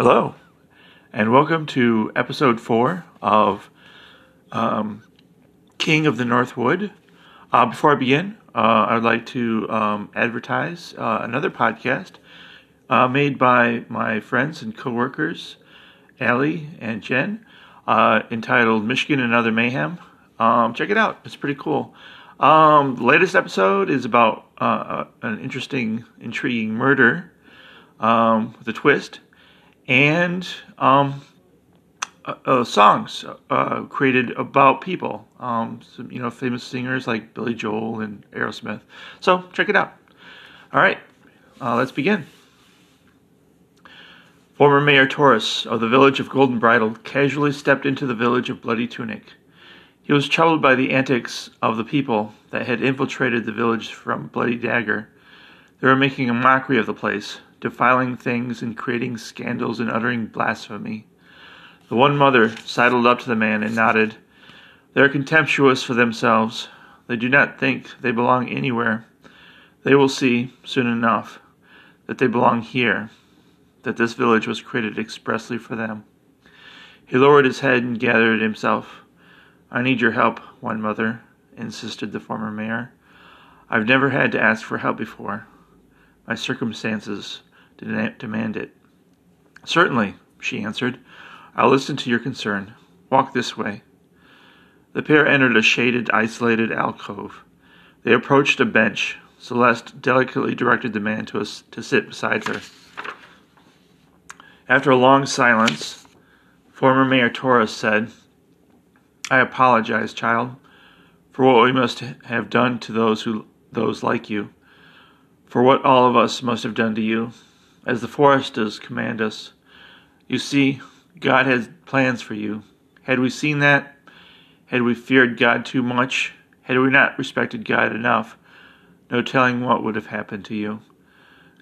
Hello, and welcome to episode four of um, King of the Northwood. Uh, before I begin, uh, I'd like to um, advertise uh, another podcast uh, made by my friends and coworkers, Allie and Jen, uh, entitled Michigan and Other Mayhem. Um, check it out; it's pretty cool. Um, the latest episode is about uh, an interesting, intriguing murder um, with a twist and um, uh, uh, songs uh, created about people. Um, some, you know, famous singers like Billy Joel and Aerosmith. So check it out. All right, uh, let's begin. Former Mayor Torres of the village of Golden Bridle casually stepped into the village of Bloody Tunic. He was troubled by the antics of the people that had infiltrated the village from Bloody Dagger. They were making a mockery of the place, defiling things and creating scandals and uttering blasphemy. The one mother sidled up to the man and nodded. They are contemptuous for themselves. They do not think they belong anywhere. They will see, soon enough, that they belong here, that this village was created expressly for them. He lowered his head and gathered himself. I need your help, one mother, insisted the former mayor. I've never had to ask for help before. My circumstances demand it. Certainly, she answered. I'll listen to your concern. Walk this way. The pair entered a shaded, isolated alcove. They approached a bench. Celeste delicately directed the man to, a, to sit beside her. After a long silence, former Mayor Torres said, I apologize, child, for what we must have done to those who those like you, for what all of us must have done to you as the foresters command us. You see, God has plans for you. Had we seen that, had we feared God too much, had we not respected God enough, no telling what would have happened to you.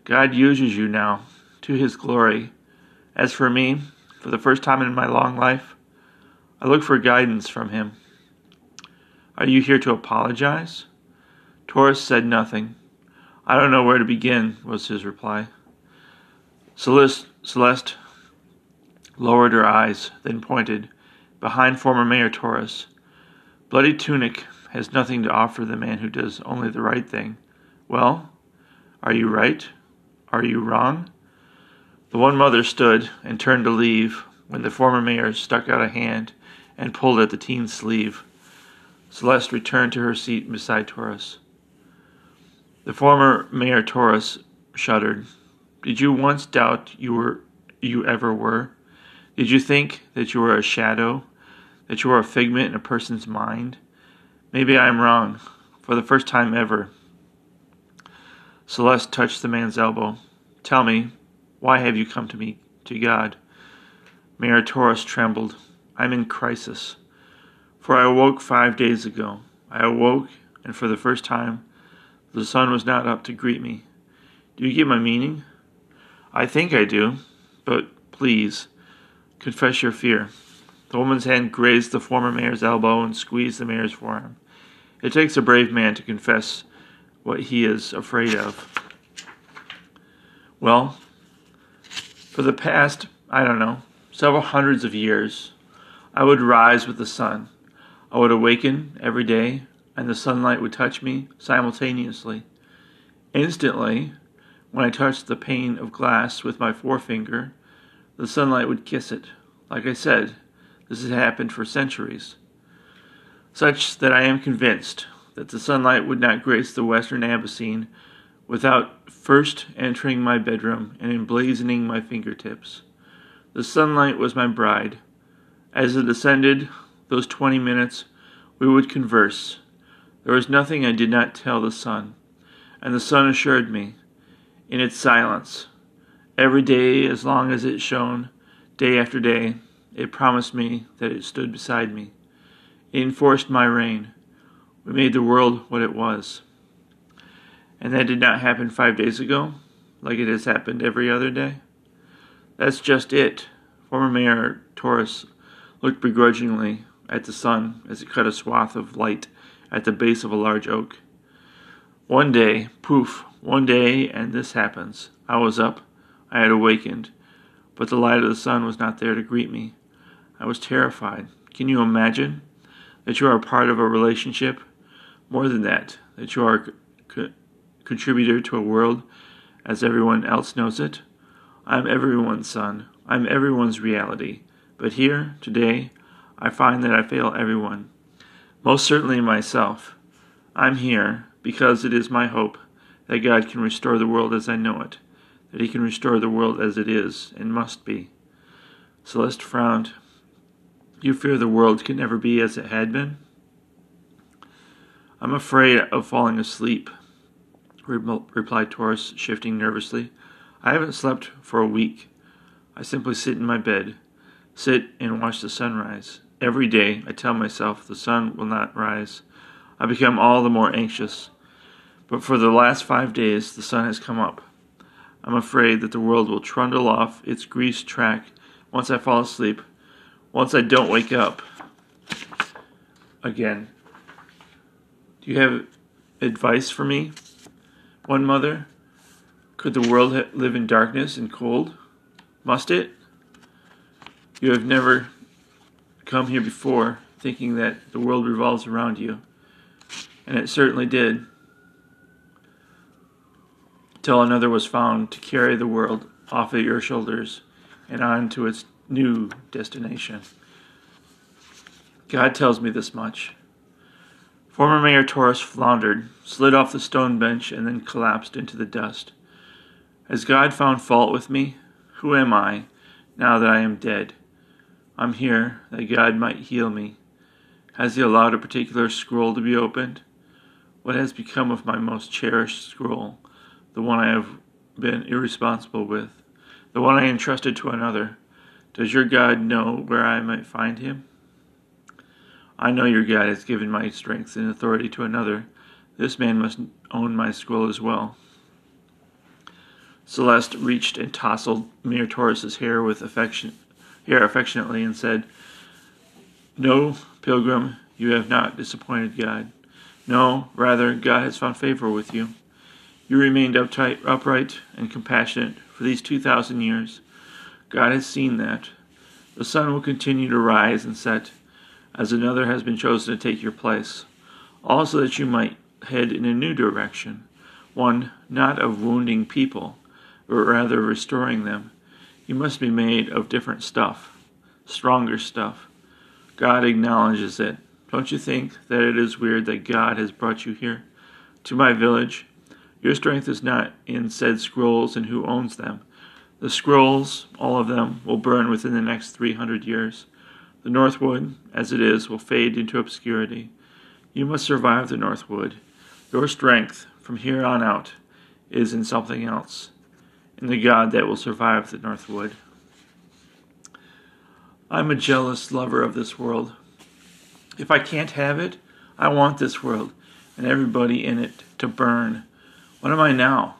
God uses you now to his glory. As for me, for the first time in my long life, I look for guidance from him. Are you here to apologize? Torres said nothing. I don't know where to begin, was his reply. Celeste, lowered her eyes, then pointed behind former Mayor Torres. Bloody Tunic has nothing to offer the man who does only the right thing. Well, are you right? Are you wrong? The one mother stood and turned to leave when the former mayor stuck out a hand and pulled at the teen's sleeve. Celeste returned to her seat beside Torres. The former Mayor Torres shuddered. Did you once doubt you were you ever were? Did you think that you were a shadow, that you were a figment in a person's mind? Maybe I am wrong, for the first time ever. Celeste touched the man's elbow. Tell me, why have you come to me, to God? Mayor Torres trembled. I'm in crisis. For I awoke five days ago. I awoke, and for the first time, the sun was not up to greet me. Do you get my meaning? I think I do, but please, confess your fear. The woman's hand grazed the former mayor's elbow and squeezed the mayor's forearm. It takes a brave man to confess what he is afraid of. Well, for the past, I don't know, several hundreds of years, I would rise with the sun. I would awaken every day, and the sunlight would touch me simultaneously. Instantly, when I touched the pane of glass with my forefinger, the sunlight would kiss it. Like I said, this had happened for centuries. Such that I am convinced that the sunlight would not grace the western Abyssine without first entering my bedroom and emblazoning my fingertips. The sunlight was my bride. As it ascended, those twenty minutes, we would converse. There was nothing I did not tell the sun, and the sun assured me in its silence. Every day, as long as it shone, day after day, it promised me that it stood beside me. It enforced my reign. We made the world what it was. And that did not happen five days ago, like it has happened every other day. That's just it. Former Mayor Torres looked begrudgingly at the sun as it cut a swath of light at the base of a large oak. One day, poof, one day, and this happens. I was up. I had awakened. but the light of the sun was not there to greet me. I was terrified. Can you imagine that you are a part of a relationship? More than that, that you are a co- contributor to a world as everyone else knows it? I'm everyone's son. I'm everyone's reality. But here, today, I find that I fail everyone. Most certainly myself. I'm here because it is my hope that God can restore the world as I know it, that He can restore the world as it is and must be. Celeste frowned. You fear the world can never be as it had been? I'm afraid of falling asleep, replied Taurus, shifting nervously. I haven't slept for a week. I simply sit in my bed, sit and watch the sunrise. Every day I tell myself the sun will not rise. I become all the more anxious. But for the last five days the sun has come up. I'm afraid that the world will trundle off its greased track once I fall asleep, once I don't wake up again. Do you have advice for me? One mother? Could the world live in darkness and cold? Must it? You have never come here before thinking that the world revolves around you, and it certainly did. Till another was found to carry the world off of your shoulders and on to its new destination. God tells me this much. Former Mayor Torres floundered, slid off the stone bench, and then collapsed into the dust. Has God found fault with me? Who am I, now that I am dead? I'm here, that God might heal me. Has He allowed a particular scroll to be opened? What has become of my most cherished scroll, the one I have been irresponsible with, the one I entrusted to another? Does your God know where I might find him? I know your God has given my strength and authority to another. This man must own my scroll as well. Celeste reached and tousled Mayor Taurus's hair with affection, hair affectionately and said, No, pilgrim, you have not disappointed God. No, rather, God has found favor with you. You remained uptight, upright and compassionate for these two thousand years. God has seen that. The sun will continue to rise and set as another has been chosen to take your place, also that you might head in a new direction, one not of wounding people, but rather restoring them. You must be made of different stuff, stronger stuff. God acknowledges it. Don't you think that it is weird that God has brought you here, to my village? Your strength is not in said scrolls and who owns them. The scrolls, all of them, will burn within the next three hundred years. The Northwood, as it is, will fade into obscurity. You must survive the Northwood. Your strength, from here on out, is in something else, in the God that will survive the Northwood. I'm a jealous lover of this world. If I can't have it, I want this world and everybody in it to burn. What am I now?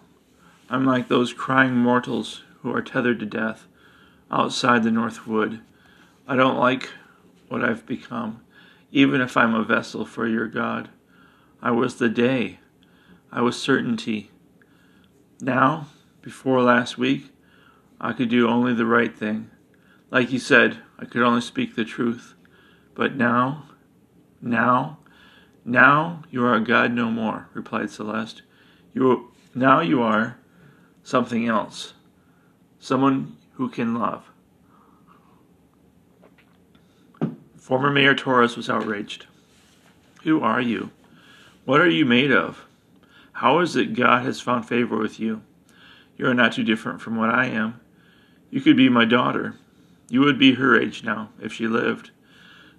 I'm like those crying mortals who are tethered to death outside the north wood. I don't like what I've become, even if I'm a vessel for your God. I was the day. I was certainty. Now, before last week, I could do only the right thing. Like you said, I could only speak the truth. But now, now, now you are a God no more, replied Celeste. You now you are something else. Someone who can love. Former Mayor Torres was outraged. Who are you? What are you made of? How is it God has found favor with you? You are not too different from what I am. You could be my daughter. You would be her age now, if she lived.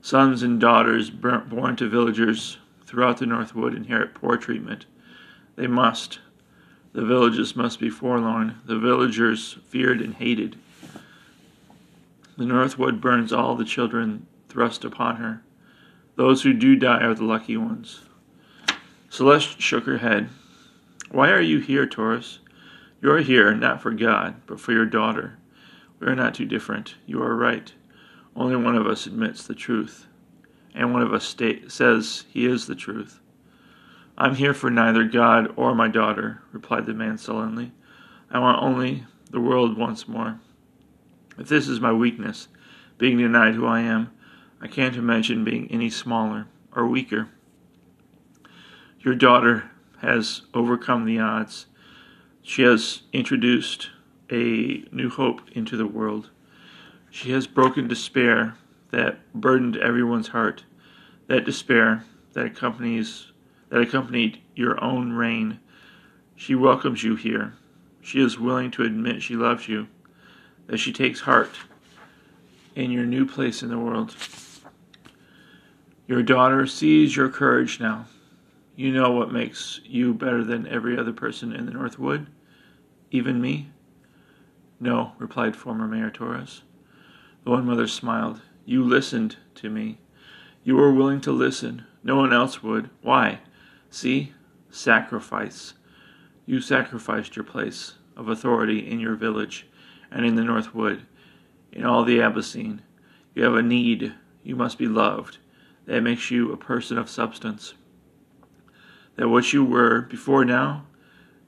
Sons and daughters born to villagers throughout the Northwood inherit poor treatment. They must. The villages must be forlorn, the villagers feared and hated. The Northwood burns all the children thrust upon her. Those who do die are the lucky ones. Celeste shook her head. Why are you here, Taurus? You are here not for God, but for your daughter. We are not too different. You are right. Only one of us admits the truth, and one of us state, says he is the truth. I'm here for neither God or my daughter, replied the man sullenly. I want only the world once more. If this is my weakness, being denied who I am, I can't imagine being any smaller or weaker. Your daughter has overcome the odds. She has introduced a new hope into the world. She has broken despair that burdened everyone's heart, that despair that accompanies that accompanied your own reign. She welcomes you here. She is willing to admit she loves you, that she takes heart in your new place in the world. Your daughter sees your courage now. You know what makes you better than every other person in the North Wood? Even me? No, replied former Mayor Torres. The one mother smiled. You listened to me. You were willing to listen. No one else would. Why? See? Sacrifice. You sacrificed your place of authority in your village and in the North Wood, in all the Abyssine. You have a need. You must be loved. That makes you a person of substance. That what you were before now,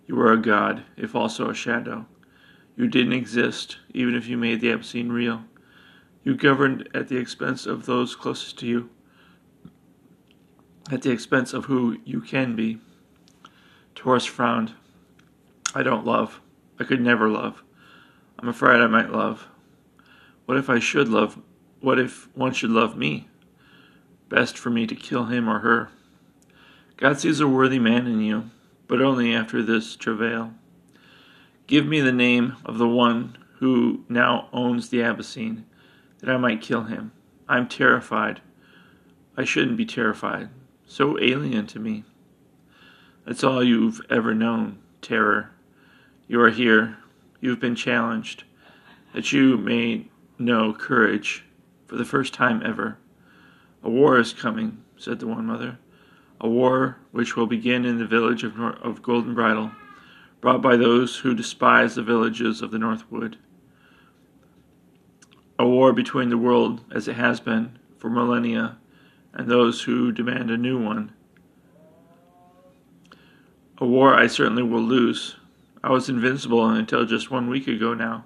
you were a god, if also a shadow. You didn't exist, even if you made the Abyssine real. You governed at the expense of those closest to you, at the expense of who you can be. Torres frowned. I don't love. I could never love. I'm afraid I might love. What if I should love? What if one should love me? Best for me to kill him or her. God sees a worthy man in you, but only after this travail. Give me the name of the one who now owns the Abyssine, that I might kill him. I am terrified. I shouldn't be terrified. So alien to me. That's all you've ever known terror. You are here. You've been challenged. That you may know courage for the first time ever. A war is coming, said the one mother. A war which will begin in the village of, Nor- of Golden Bridle brought by those who despise the villages of the North Wood. A war between the world, as it has been for millennia, and those who demand a new one. A war I certainly will lose. I was invincible until just one week ago now.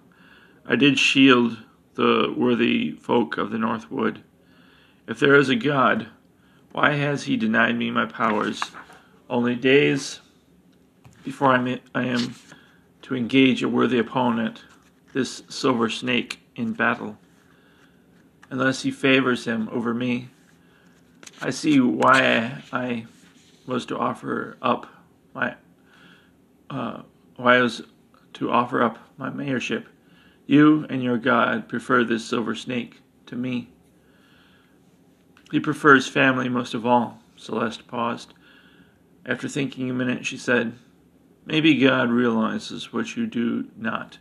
I did shield the worthy folk of the North Wood. If there is a God, why has he denied me my powers? Only days before I am to engage a worthy opponent, this silver snake, in battle. Unless he favors him over me, I see why I, was to offer up my uh, why I was to offer up my mayorship. You and your God prefer this silver snake to me. He prefers family most of all. Celeste paused. After thinking a minute, she said, Maybe God realizes what you do not.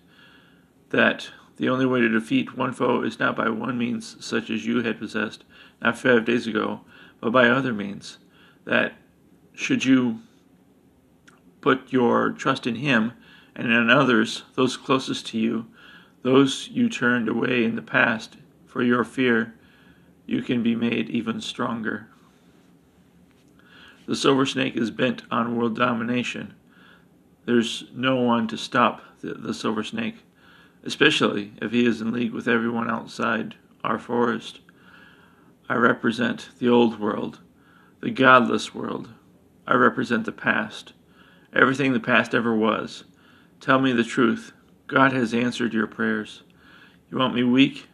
That the only way to defeat one foe is not by one means such as you had possessed not five days ago, but by other means. That should you put your trust in Him and in others, those closest to you, those you turned away in the past for your fear, you can be made even stronger. The silver snake is bent on world domination there's no one to stop the, the silver snake, especially if he is in league with everyone outside our forest. I represent the old world, the godless world. I represent the past, everything the past ever was. Tell me the truth. God has answered your prayers. You want me weak?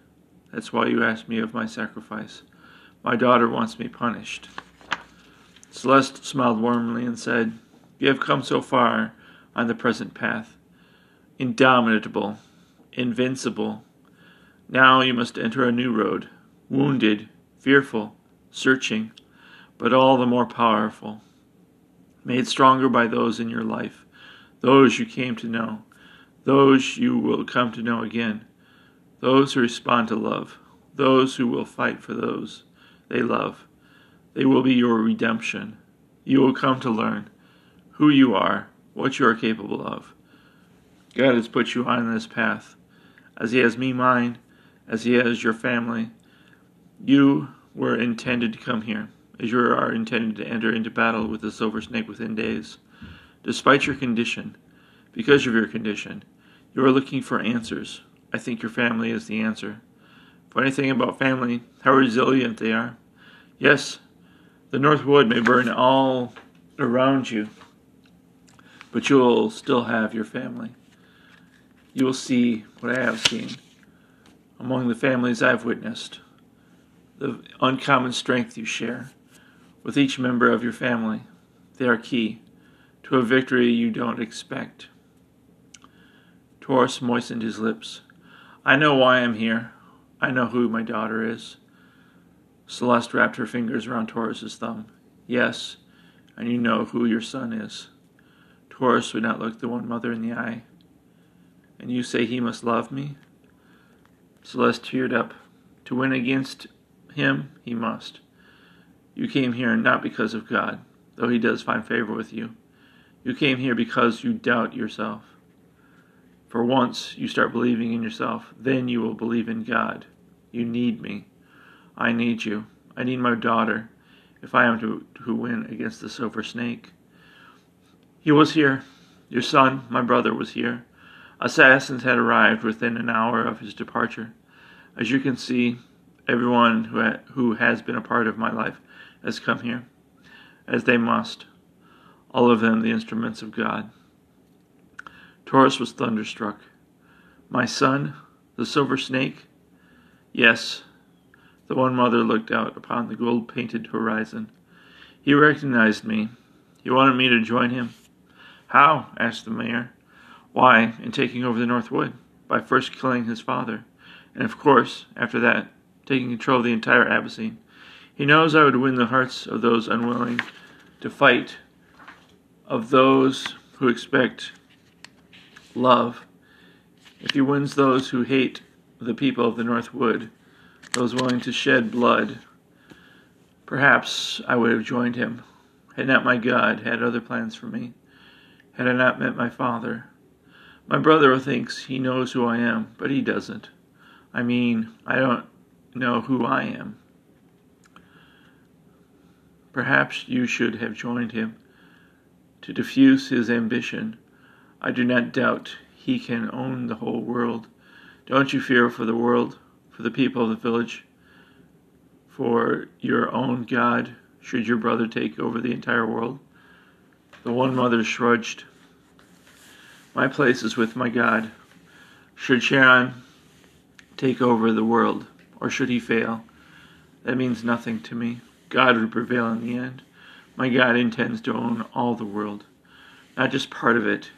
That's why you asked me of my sacrifice. My daughter wants me punished. Celeste smiled warmly and said, You have come so far on the present path. Indomitable, invincible. Now you must enter a new road, wounded, fearful, searching, but all the more powerful. Made stronger by those in your life, those you came to know, those you will come to know again, those who respond to love, those who will fight for those they love. They will be your redemption. You will come to learn who you are what you are capable of. God has put you on this path, as He has me mine, as He has your family. You were intended to come here, as you are intended to enter into battle with the silver snake within days. Despite your condition, because of your condition, you are looking for answers, I think your family is the answer. Funny thing about family, how resilient they are. Yes, the North Wood may burn all around you, but you will still have your family. You will see what I have seen among the families I've witnessed, the uncommon strength you share with each member of your family. They are key to a victory you don't expect. Taurus moistened his lips. I know why I'm here. I know who my daughter is. Celeste wrapped her fingers around Taurus's thumb. Yes, and you know who your son is. Taurus would not look the one mother in the eye. And you say he must love me? Celeste teared up. To win against him, he must. You came here not because of God, though he does find favor with you. You came here because you doubt yourself. For once you start believing in yourself, then you will believe in God. You need me. I need you. I need my daughter if I am to, to win against the silver snake. He was here. Your son, my brother, was here. Assassins had arrived within an hour of his departure. As you can see, everyone who, ha- who has been a part of my life has come here, as they must, all of them the instruments of God. Taurus was thunderstruck. My son, the silver snake? Yes, the one mother looked out upon the gold painted horizon. He recognized me. He wanted me to join him. How? asked the mayor. Why, in taking over the North Wood, by first killing his father, and of course, after that, taking control of the entire Abyssine. He knows I would win the hearts of those unwilling to fight, of those who expect love. If he wins those who hate the people of the North Wood, those willing to shed blood. Perhaps I would have joined him, had not my God had other plans for me, had I not met my father. My brother thinks he knows who I am, but he doesn't. I mean, I don't know who I am. Perhaps you should have joined him to diffuse his ambition. I do not doubt he can own the whole world. Don't you fear for the world? for the people of the village, for your own God, should your brother take over the entire world? The one mother shrugged. My place is with my God. Should Charon take over the world, or should he fail? That means nothing to me. God would prevail in the end. My God intends to own all the world, not just part of it.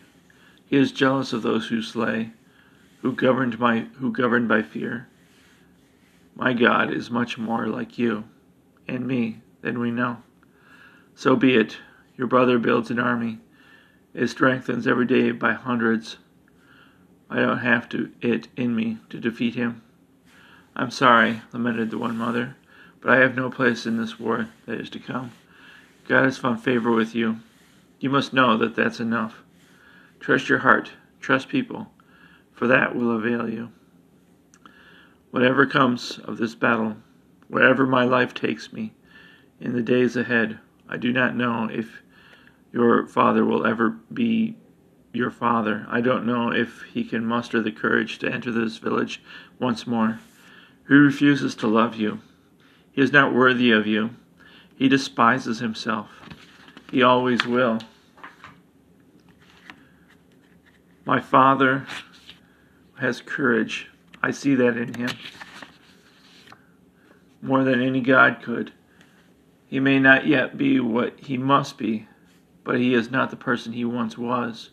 He is jealous of those who slay, who governed by who govern by fear. My God is much more like you and me than we know. So be it. Your brother builds an army. It strengthens every day by hundreds. I don't have to it in me to defeat him. I'm sorry, lamented the one mother, but I have no place in this war that is to come. God has found favor with you. You must know that that's enough. Trust your heart, trust people, for that will avail you. Whatever comes of this battle, wherever my life takes me in the days ahead, I do not know if your father will ever be your father. I don't know if he can muster the courage to enter this village once more. He refuses to love you. He is not worthy of you. He despises himself. He always will. My father has courage I see that in him more than any God could. He may not yet be what he must be, but he is not the person he once was.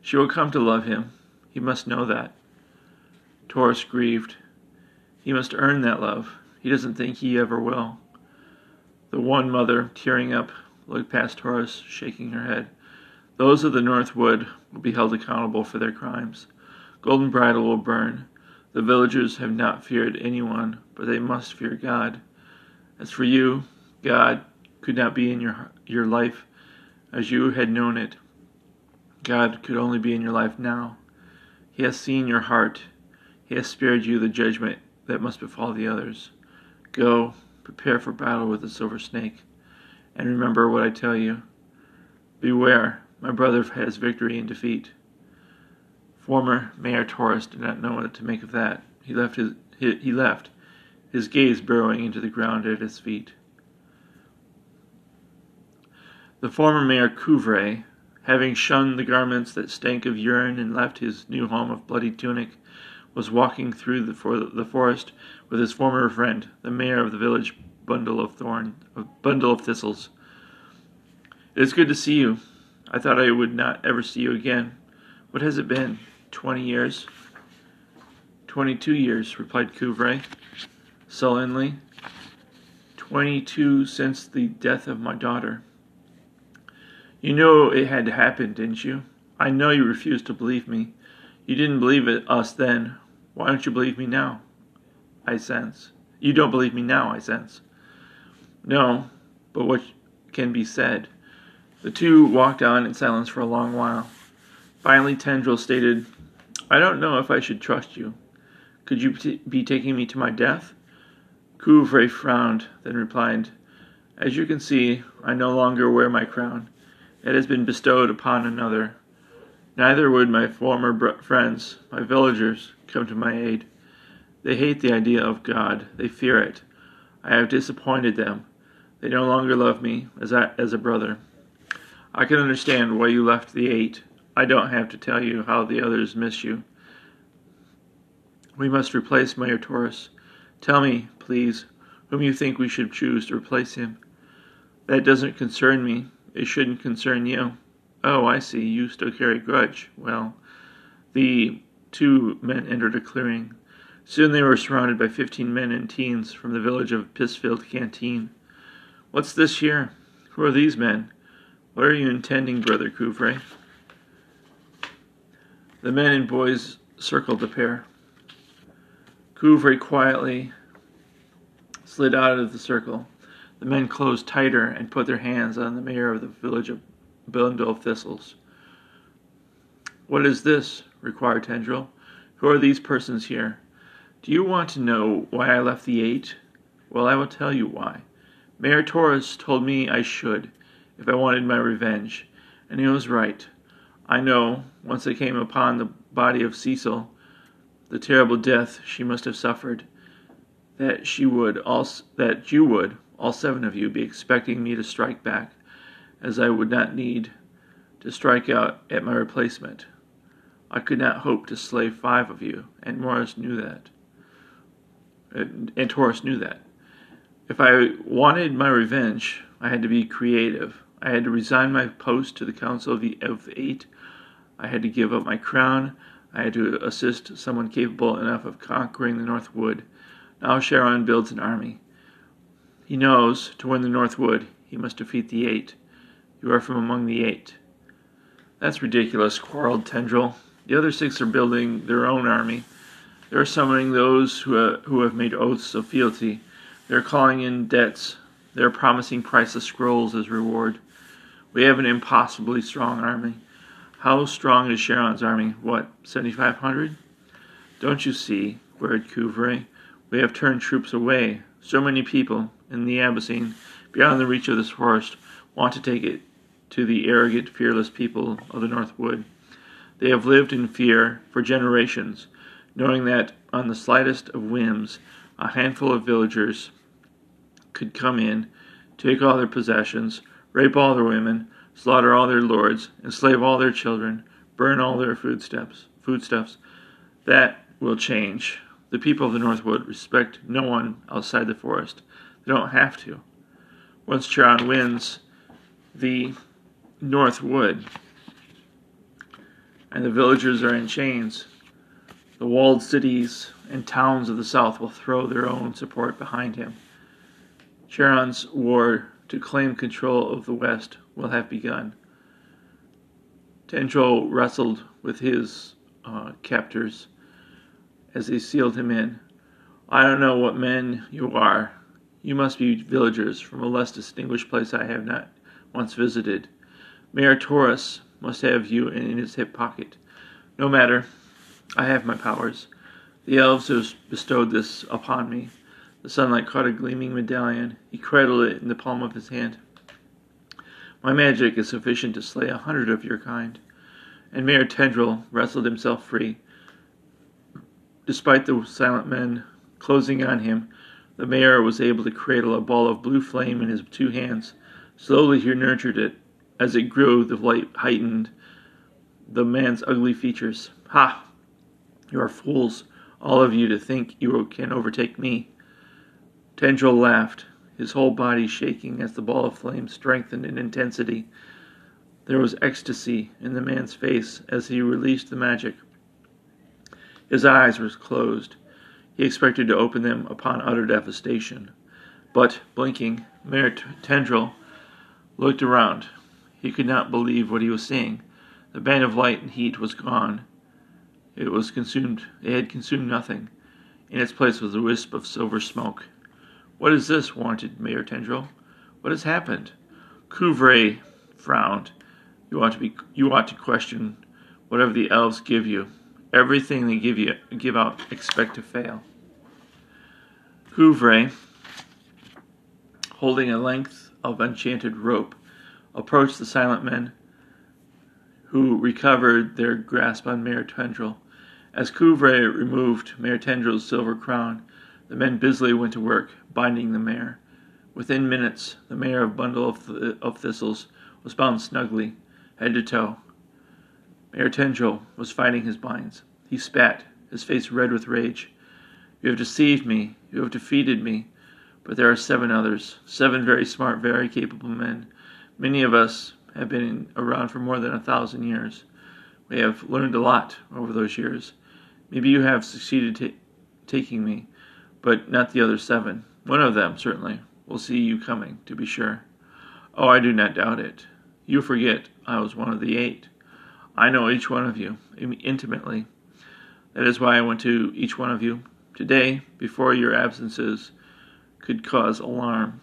She will come to love him. He must know that. Taurus grieved. He must earn that love. He doesn't think he ever will. The one mother, tearing up, looked past Horace, shaking her head. Those of the North Wood will be held accountable for their crimes. Golden Bridle will burn. The villagers have not feared anyone, but they must fear God. As for you, God could not be in your, your life as you had known it. God could only be in your life now. He has seen your heart. He has spared you the judgment that must befall the others. Go, prepare for battle with the silver snake, and remember what I tell you. Beware, my brother has victory and defeat. Former Mayor Taurus did not know what to make of that. He left his he, he left, his gaze burrowing into the ground at his feet. The former Mayor Couvray, having shunned the garments that stank of urine and left his new home of bloody tunic, was walking through the, for the forest with his former friend, the mayor of the village bundle of thorn, bundle of thistles. It is good to see you. I thought I would not ever see you again. What has it been? Twenty years? Twenty-two years, replied Couvray, sullenly. Twenty-two since the death of my daughter. You know it had to happen, didn't you? I know you refused to believe me. You didn't believe it, us then. Why don't you believe me now? I sense. You don't believe me now, I sense. No, but what can be said? The two walked on in silence for a long while. Finally, Tendril stated, I don't know if I should trust you. Could you t- be taking me to my death? Couvray frowned, then replied, As you can see, I no longer wear my crown. It has been bestowed upon another. Neither would my former friends, my villagers, come to my aid. They hate the idea of God. They fear it. I have disappointed them. They no longer love me as, as a brother. I can understand why you left the eight. I don't have to tell you how the others miss you. We must replace Mayor Taurus. Tell me, please, whom you think we should choose to replace him. That doesn't concern me. It shouldn't concern you. Oh, I see. You still carry grudge. Well, the two men entered a clearing. Soon they were surrounded by fifteen men and teens from the village of Pissfield Canteen. What's this here? Who are these men? What are you intending, Brother Couvray? The men and boys circled the pair. Couvray quietly slid out of the circle. The men closed tighter and put their hands on the mayor of the village of Of Thistles. What is this? required Tendril. Who are these persons here? Do you want to know why I left the eight? Well, I will tell you why. Mayor Torres told me I should, if I wanted my revenge, and he was right. I know, once I came upon the body of Cecil, the terrible death she must have suffered, that she would all that you would, all seven of you, be expecting me to strike back, as I would not need to strike out at my replacement. I could not hope to slay five of you, and Morris knew that. And, and Taurus knew that. If I wanted my revenge, I had to be creative. I had to resign my post to the Council of the of Eight. I had to give up my crown. I had to assist someone capable enough of conquering the North Wood. Now Charon builds an army. He knows to win the North Wood, he must defeat the Eight. You are from among the Eight. That's ridiculous, quarreled Tendril. The other six are building their own army. They are summoning those who, uh, who have made oaths of fealty they're calling in debts. They're promising priceless scrolls as reward. We have an impossibly strong army. How strong is Charon's army? What, 7,500? Don't you see, queried Couvray, we have turned troops away. So many people in the Abyssine, beyond the reach of this forest, want to take it to the arrogant, fearless people of the North Wood. They have lived in fear for generations, knowing that on the slightest of whims, a handful of villagers could come in, take all their possessions, rape all their women, slaughter all their lords, enslave all their children, burn all their foodstuffs. Foodstuffs. That will change. The people of the Northwood respect no one outside the forest. They don't have to. Once Charon wins the Northwood, and the villagers are in chains, the walled cities and towns of the south will throw their own support behind him. Charon's war to claim control of the West will have begun. Tendril wrestled with his uh, captors as they sealed him in. I don't know what men you are. You must be villagers from a less distinguished place I have not once visited. Mayor Taurus must have you in his hip pocket. No matter, I have my powers. The elves have bestowed this upon me. The sunlight caught a gleaming medallion. He cradled it in the palm of his hand. My magic is sufficient to slay a hundred of your kind. and Mayor Tendril wrestled himself free. Despite the silent men closing on him, the mayor was able to cradle a ball of blue flame in his two hands. Slowly he nurtured it. As it grew, the light heightened the man's ugly features. Ha! You are fools, all of you, to think you can overtake me. Tendril laughed, his whole body shaking as the ball of flame strengthened in intensity. There was ecstasy in the man's face as he released the magic. His eyes were closed. He expected to open them upon utter devastation. But, blinking, Mayor Tendril looked around. He could not believe what he was seeing. The band of light and heat was gone. It was consumed. It had consumed nothing. In its place was a wisp of silver smoke. What is this? warranted Mayor Tendril. What has happened? Couvray frowned. You ought to be. You ought to question whatever the elves give you. Everything they give you, give out, expect to fail. Couvray, holding a length of enchanted rope, approached the silent men, who recovered their grasp on Mayor Tendril. As Couvray removed Mayor Tendril's silver crown, the men busily went to work, binding the mayor. Within minutes, the mayor of Bundle of, th- of Thistles was bound snugly, head to toe. Mayor Tendril was fighting his binds. He spat, his face red with rage. You have deceived me. You have defeated me. But there are seven others, seven very smart, very capable men. Many of us have been around for more than a thousand years. We have learned a lot over those years. Maybe you have succeeded t- taking me, but not the other seven. One of them, certainly, will see you coming, to be sure. Oh, I do not doubt it. You forget I was one of the eight. I know each one of you intimately. That is why I went to each one of you today before your absences could cause alarm.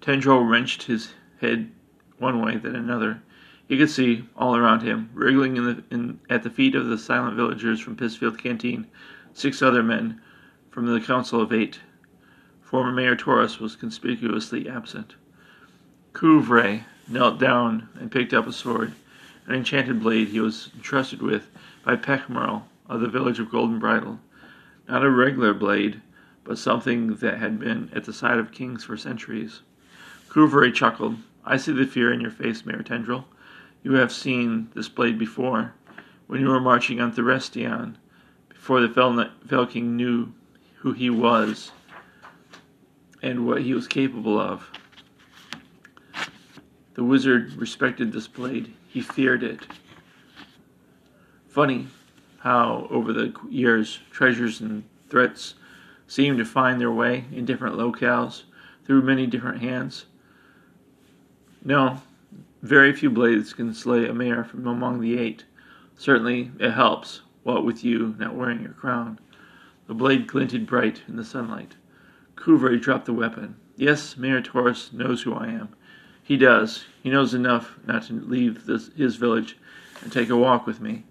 Tendril wrenched his head one way then another. He could see, all around him, wriggling in the, in, at the feet of the silent villagers from Pissfield Canteen, six other men from the Council of Eight. Former Mayor Torres was conspicuously absent. Couvray knelt down and picked up a sword an enchanted blade he was entrusted with by Peckmerle of the village of Golden Bridle. Not a regular blade, but something that had been at the side of kings for centuries. Couvray chuckled. I see the fear in your face, Mayor Tendril. You have seen this blade before, when you were marching on Threstian, before the Fel, Fel King knew who he was and what he was capable of. The wizard respected this blade. He feared it. Funny how, over the years, treasures and threats seem to find their way in different locales through many different hands. No, very few blades can slay a mayor from among the eight. Certainly, it helps, what with you not wearing your crown. The blade glinted bright in the sunlight. Couvray dropped the weapon. Yes, Mayor Torres knows who I am. He does. He knows enough not to leave this, his village and take a walk with me.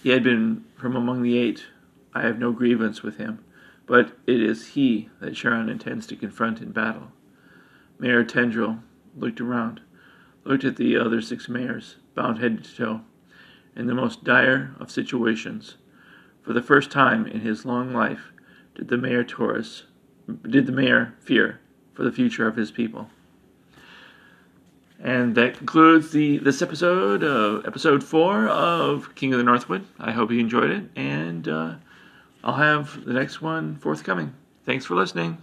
He had been from among the eight. I have no grievance with him, but it is he that Charon intends to confront in battle. Mayor Tendril looked around, looked at the other six mayors, bound head to toe, in the most dire of situations. For the first time in his long life did the mayor Torres did the mayor fear for the future of his people. And that concludes the this episode, uh, episode four of King of the Northwood. I hope you enjoyed it, and uh, I'll have the next one forthcoming. Thanks for listening.